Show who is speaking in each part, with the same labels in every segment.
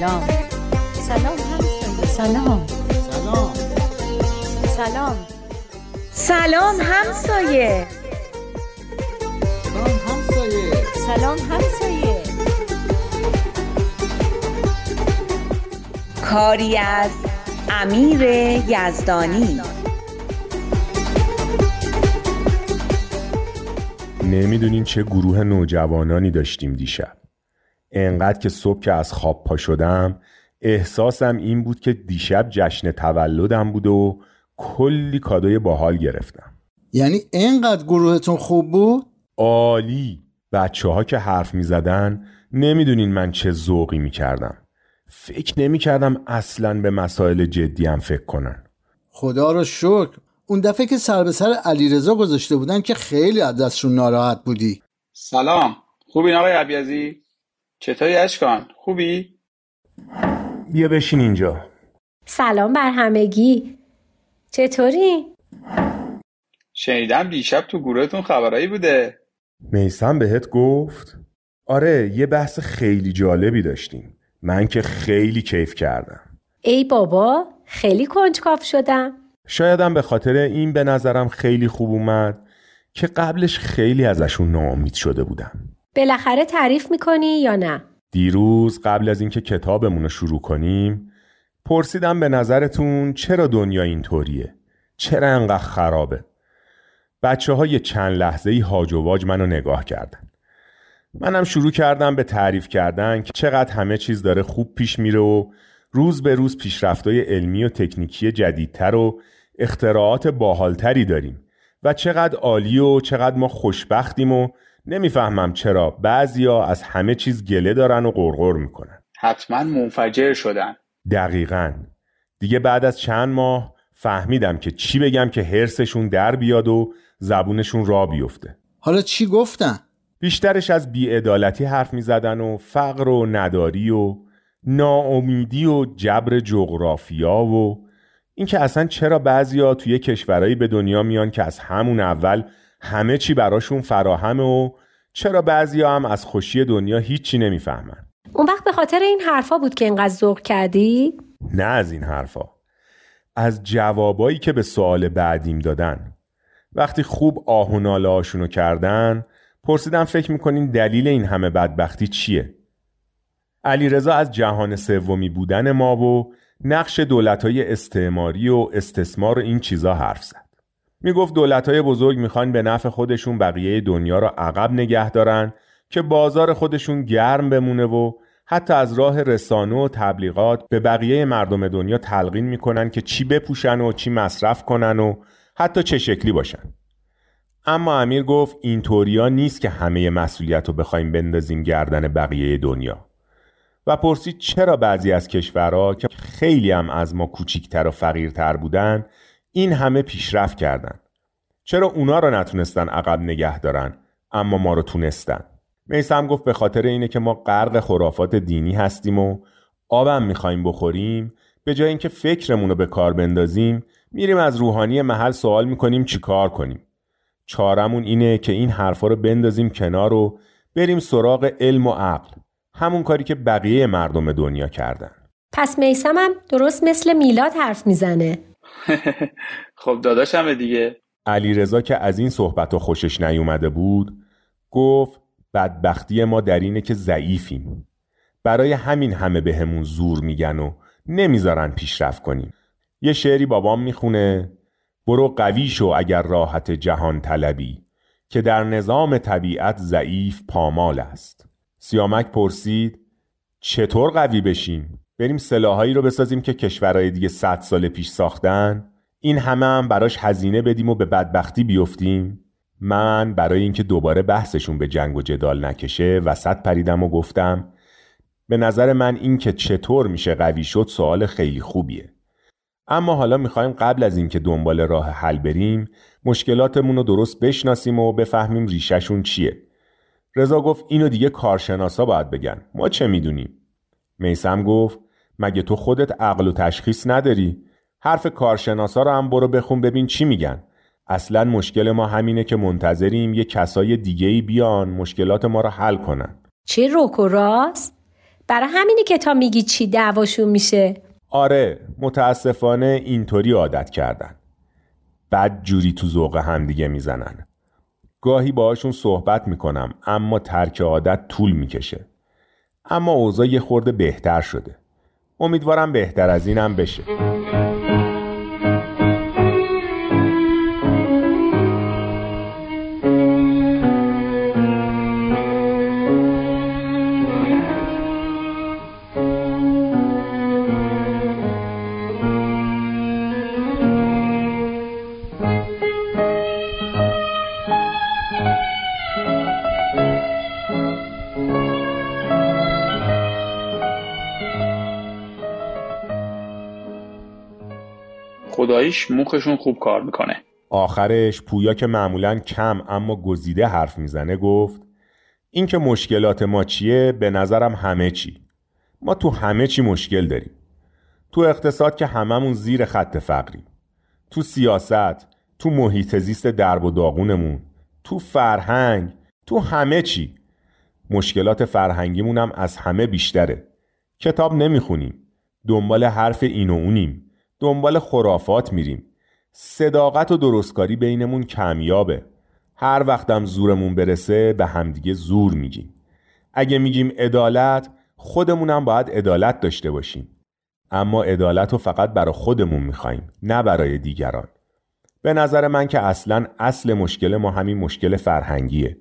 Speaker 1: سلام. سلام همسایه. سلام.
Speaker 2: سلام.
Speaker 1: سلام
Speaker 3: سلام همسایه.
Speaker 2: سلام همسایه.
Speaker 1: سلام همسایه.
Speaker 3: کاری از امیر یزدانی.
Speaker 4: نمی‌دونین چه گروه نوجوانانی داشتیم دیشب. انقدر که صبح که از خواب پا شدم احساسم این بود که دیشب جشن تولدم بود و کلی کادوی باحال گرفتم.
Speaker 2: یعنی اینقدر گروهتون خوب بود؟
Speaker 4: عالی. بچه ها که حرف می زدن نمی‌دونین من چه ذوقی می کردم فکر نمی کردم اصلا به مسائل جدی هم فکر کنن.
Speaker 2: خدا رو شکر. اون دفعه که سر به سر علیرضا گذاشته بودن که خیلی از دستشون ناراحت بودی.
Speaker 5: سلام. خوبین آقای عبیزی چطوری اشکان؟ خوبی؟
Speaker 4: بیا بشین اینجا.
Speaker 6: سلام بر همگی. چطوری؟
Speaker 5: شنیدم دیشب تو گروهتون خبرایی بوده.
Speaker 4: میسم بهت گفت؟ آره یه بحث خیلی جالبی داشتیم. من که خیلی کیف کردم.
Speaker 6: ای بابا خیلی کنجکاف شدم.
Speaker 4: شایدم به خاطر این به نظرم خیلی خوب اومد که قبلش خیلی ازشون ناامید شده بودم.
Speaker 6: بالاخره تعریف می‌کنی یا نه؟
Speaker 4: دیروز قبل از اینکه کتابمون رو شروع کنیم پرسیدم به نظرتون چرا دنیا اینطوریه؟ چرا انقدر خرابه؟ بچه های چند لحظه ای هاج و واج منو نگاه کردن. منم شروع کردم به تعریف کردن که چقدر همه چیز داره خوب پیش میره و روز به روز پیشرفتای علمی و تکنیکی جدیدتر و اختراعات باحالتری داریم و چقدر عالی و چقدر ما خوشبختیم و نمی‌فهمم چرا بعضیا از همه چیز گله دارن و غرغر می‌کنن.
Speaker 5: حتما منفجر شدن.
Speaker 4: دقیقا. دیگه بعد از چند ماه فهمیدم که چی بگم که هرسشون در بیاد و زبونشون را بیفته.
Speaker 2: حالا چی گفتن؟
Speaker 4: بیشترش از بیعدالتی حرف می زدن و فقر و نداری و ناامیدی و جبر جغرافیا و اینکه اصلا چرا بعضیا توی کشورهایی به دنیا میان که از همون اول همه چی براشون فراهمه و چرا بعضیا هم از خوشی دنیا هیچی نمی‌فهمن
Speaker 6: اون وقت به خاطر این حرفا بود که اینقدر ذوق کردی؟
Speaker 4: نه از این حرفا از جوابایی که به سوال بعدیم دادن وقتی خوب آه و ناله هاشونو کردن پرسیدم فکر می‌کنین دلیل این همه بدبختی چیه؟ علیرضا از جهان سومی بودن ما و نقش دولتهای استعماری و استثمار و این چیزا حرف زد. می‌گفت دولتهای بزرگ می‌خوان به نفع خودشون بقیه دنیا را عقب نگه دارن که بازار خودشون گرم بمونه و حتی از راه رسانه و تبلیغات به بقیه مردم دنیا تلقین می‌کنن که چی بپوشن و چی مصرف کنن و حتی چه شکلی باشن. اما امیر گفت اینطوریا نیست که همه مسئولیت رو بخوایم بندازیم گردن بقیه دنیا و پرسید چرا بعضی از کشورها که خیلی هم از ما کوچیکتر و فقیرتر بودن این همه پیشرفت کردن. چرا اونا رو نتونستن عقب نگه دارن اما ما رو تونستن؟ میسم گفت به خاطر اینه که ما غرق خرافات دینی هستیم و آبم می‌خوایم بخوریم به جای اینکه فکرمون رو به کار بندازیم میریم از روحانی محل سوال می‌کنیم چیکار کنیم. چارمون اینه که این حرفا رو بندازیم کنار و بریم سراغ علم و عقل همون کاری که بقیه مردم دنیا کردن.
Speaker 6: پس میسمم درست مثل میلاد حرف می‌زنه.
Speaker 5: خب داداشم دیگه.
Speaker 4: علیرضا که از این صحبت خوشش نیومده بود گفت بدبختی ما در اینه که ضعیفیم. برای همین همه بهمون به زور میگن و نمی‌ذارن پیشرفت کنیم. یه شعری بابام می‌خونه برو قوی شو اگر راحت جهان طلبی که در نظام طبیعت ضعیف پامال است. سیامک پرسید چطور قوی بشیم؟ بریم سلاحایی رو بسازیم که کشورهای دیگه صد سال پیش ساختن. این همه هم براش هزینه بدیم و به بدبختی بیفتیم. من برای اینکه دوباره بحثشون به جنگ و جدال نکشه وسط پریدم و گفتم به نظر من این که چطور میشه قوی شد سوال خیلی خوبیه. اما حالا می‌خوایم قبل از اینکه دنبال راه حل بریم مشکلاتمون رو درست بشناسیم و بفهمیم ریشهشون چیه. رضا گفت اینو دیگه کارشناسا باید بگن. ما چه می‌دونیم؟ میسم گفت مگه تو خودت عقل و تشخیص نداری؟ حرف کارشناسا رو هم برو بخون ببین چی میگن. اصلا مشکل ما همینه که منتظریم یه کسای دیگه ای بیان مشکلات ما رو حل کنن.
Speaker 6: چه روک و راست؟ برای همینی که تا میگی چی دعواشون میشه.
Speaker 4: آره متاسفانه اینطوری عادت کردن. بد جوری تو ذوق همدیگه می‌زنن. گاهی باهاشون صحبت می‌کنم اما ترک عادت طول می‌کشه. اما اوضاع یه خورده بهتر شده. امیدوارم بهتر از اینم بشه.
Speaker 5: خداییش موخشون خوب کار می‌کنه.
Speaker 4: آخرش پویا که معمولا کم اما گزیده حرف می‌زنه گفت این که مشکلات ما چیه؟ به نظرم همه چی. ما تو همه چی مشکل داریم. تو اقتصاد که هممون زیر خط فقریم. تو سیاست تو محیط زیست درب و داغونمون. تو فرهنگ تو همه چی. مشکلات فرهنگیمون هم از همه بیشتره. کتاب نمی‌خونیم. دنبال حرف این و اونیم. دنبال خرافات میریم. صداقت و درستکاری بینمون کمیابه. هر وقتم زورمون برسه به همدیگه زور میگیم. اگه میگیم عدالت خودمونم باید عدالت داشته باشیم. اما عدالت رو فقط برای خودمون می‌خوایم نه برای دیگران. به نظر من که اصلا اصل مشکل ما همین مشکل فرهنگیه.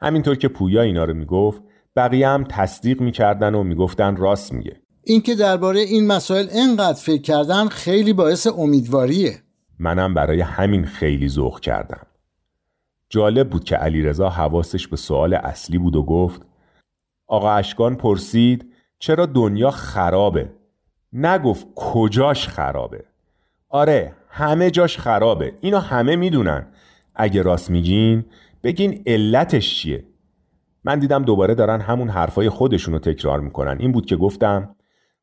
Speaker 4: همینطور که پویا اینا رو می‌گفت بقیه هم تصدیق می‌کردن و می‌گفتن راست میگه.
Speaker 2: اینکه درباره این مسائل انقدر فکر کردن خیلی باعث امیدواریه.
Speaker 4: منم برای همین خیلی ذوق کردم. جالب بود که علیرضا حواسش به سوال اصلی بود و گفت آقا اشکان پرسید چرا دنیا خرابه؟ نگفت کجاش خرابه؟ آره همه جاش خرابه. اینو همه می‌دونن. اگه راست میگین بگین علتش چیه؟ من دیدم دوباره دارن همون حرفای خودشونو تکرار می‌کنن. این بود که گفتم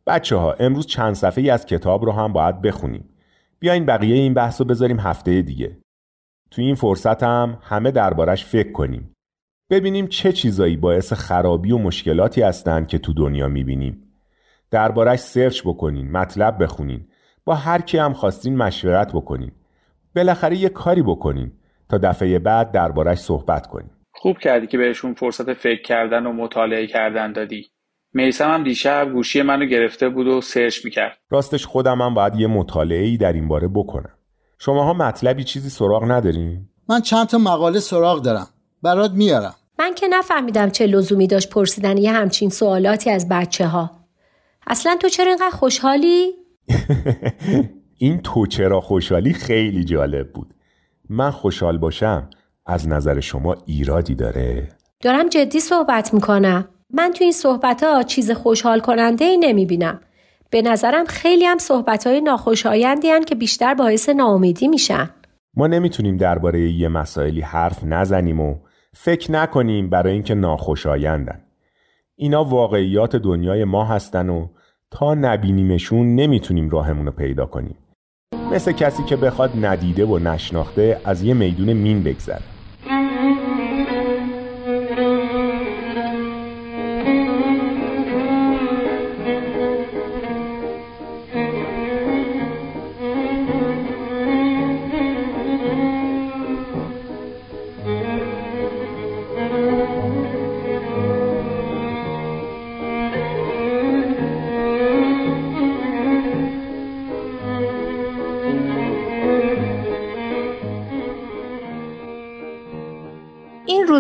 Speaker 4: بچه ها امروز چند صفحه ای از کتاب رو هم باید بخونیم. بیاین بقیه این بحث رو بذاریم هفته دیگه. تو این فرصت هم همه دربارش فکر کنیم. ببینیم چه چیزایی باعث خرابی و مشکلاتی هستند که تو دنیا می‌بینیم. دربارش سرچ بکنین مطلب بخونین. با هر کی هم خواستین مشورت بکنین. بالاخره یه کاری بکنین تا دفعه بعد دربارش صحبت کنیم.
Speaker 5: خوب کردی که بهشون فرصت فکر کردن و مطالعه کردن دادی. میسم هم دیشب گوشی منو گرفته بود و سرچ می‌کرد.
Speaker 4: راستش خودم هم باید یه مطالعه ای در این باره بکنم. شماها مطلبی چیزی سراغ ندارین؟
Speaker 2: من چند تا مقاله سراغ دارم. برات میارم.
Speaker 6: من که نفهمیدم چه لزومی داشت پرسیدن یه همچین سوالاتی از بچه ها اصلا تو چرا اینقدر خوشحالی؟
Speaker 4: این تو چرا خوشحالی خیلی جالب بود. من خوشحال باشم از نظر شما ایرادی داره؟
Speaker 6: دارم جدی صحبت می‌کنم. من تو این صحبت ها چیز خوشحال کننده ای نمی بینم. به نظرم خیلی هم صحبت های ناخوشایندی هن که بیشتر باعث ناامیدی میشن.
Speaker 4: ما نمی‌تونیم درباره یه مسائلی حرف نزنیم و فکر نکنیم برای اینکه ناخوشایندن. اینا واقعیات دنیای ما هستن و تا نبینیمشون نمی‌تونیم راهمون رو پیدا کنیم. مثل کسی که بخواد ندیده و نشناخته از یه میدون مین بگذره.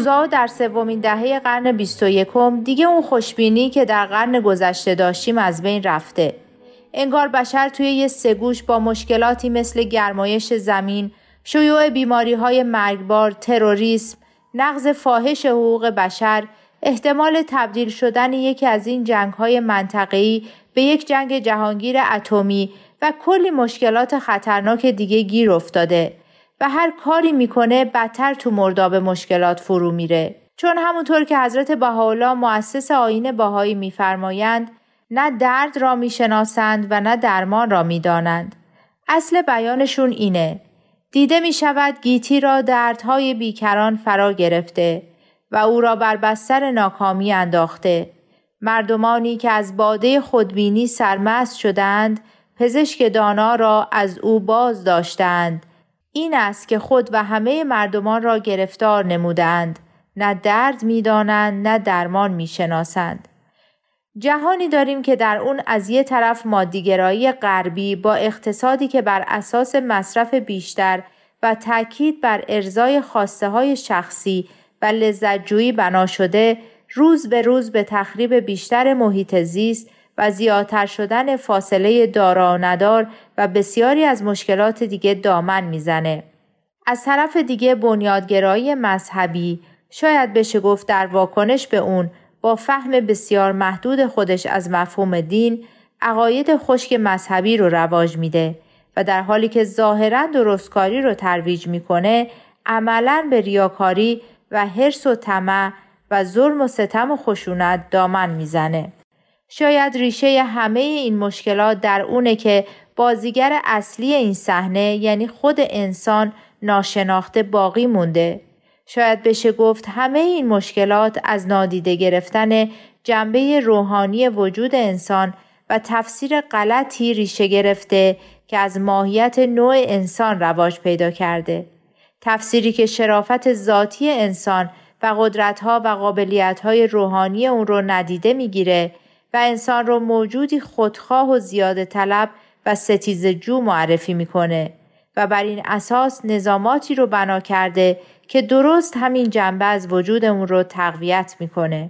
Speaker 7: در سومین دهه قرن 21 دیگه اون خوشبینی که در قرن گذشته داشتیم از بین رفته. انگار بشر توی یه سگوش با مشکلاتی مثل گرمایش زمین، شیوع بیماری های مرگبار، تروریسم، نقض فاحش حقوق بشر، احتمال تبدیل شدن یکی از این جنگ های منطقه‌ای به یک جنگ جهانگیر اتمی و کلی مشکلات خطرناک دیگه گیر افتاده و هر کاری می‌کنه بدتر تو مرداب مشکلات فرو میره. چون همونطور که حضرت بهاءالله مؤسس آین باهایی میفرمایند نه درد را می‌شناسند و نه درمان را می‌دانند. اصل بیانشون اینه. دیده می شود گیتی را دردهای بیکران فرا گرفته و او را بر بستر ناکامی انداخته. مردمانی که از باده خودبینی سرمست شدند پزشک دانا را از او باز داشتند. این است که خود و همه مردمان را گرفتار نمودند نه درد می‌دانند نه درمان می‌شناسند. جهانی داریم که در اون از یه طرف مادیگرایی غربی با اقتصادی که بر اساس مصرف بیشتر و تاکید بر ارزای خواسته های شخصی و لذتجویی بنا شده روز به روز به تخریب بیشتر محیط زیست و زیادتر شدن فاصله دارا و ندار و بسیاری از مشکلات دیگه دامن می‌زنه. از طرف دیگه بنیادگرایی مذهبی شاید بشه گفت در واکنش به اون با فهم بسیار محدود خودش از مفهوم دین عقاید خشک مذهبی رو رواج میده و در حالی که ظاهرا درستکاری رو ترویج می‌کنه عملا به ریاکاری و حرس و طمع و ظلم و ستم و خشونت دامن می‌زنه. شاید ریشه همه این مشکلات در اونه که بازیگر اصلی این صحنه یعنی خود انسان ناشناخته باقی مونده. شاید بشه گفت همه این مشکلات از نادیده گرفتن جنبه روحانی وجود انسان و تفسیر غلطی ریشه گرفته که از ماهیت نوع انسان رواج پیدا کرده. تفسیری که شرافت ذاتی انسان و قدرتها و قابلیتهای روحانی اون رو ندیده می‌گیره و انسان رو موجودی خودخواه و زیاده طلب و ستیز جو معرفی می‌کنه و بر این اساس نظاماتی رو بنا کرده که درست همین جنبه از وجود اون رو تقویت می‌کنه.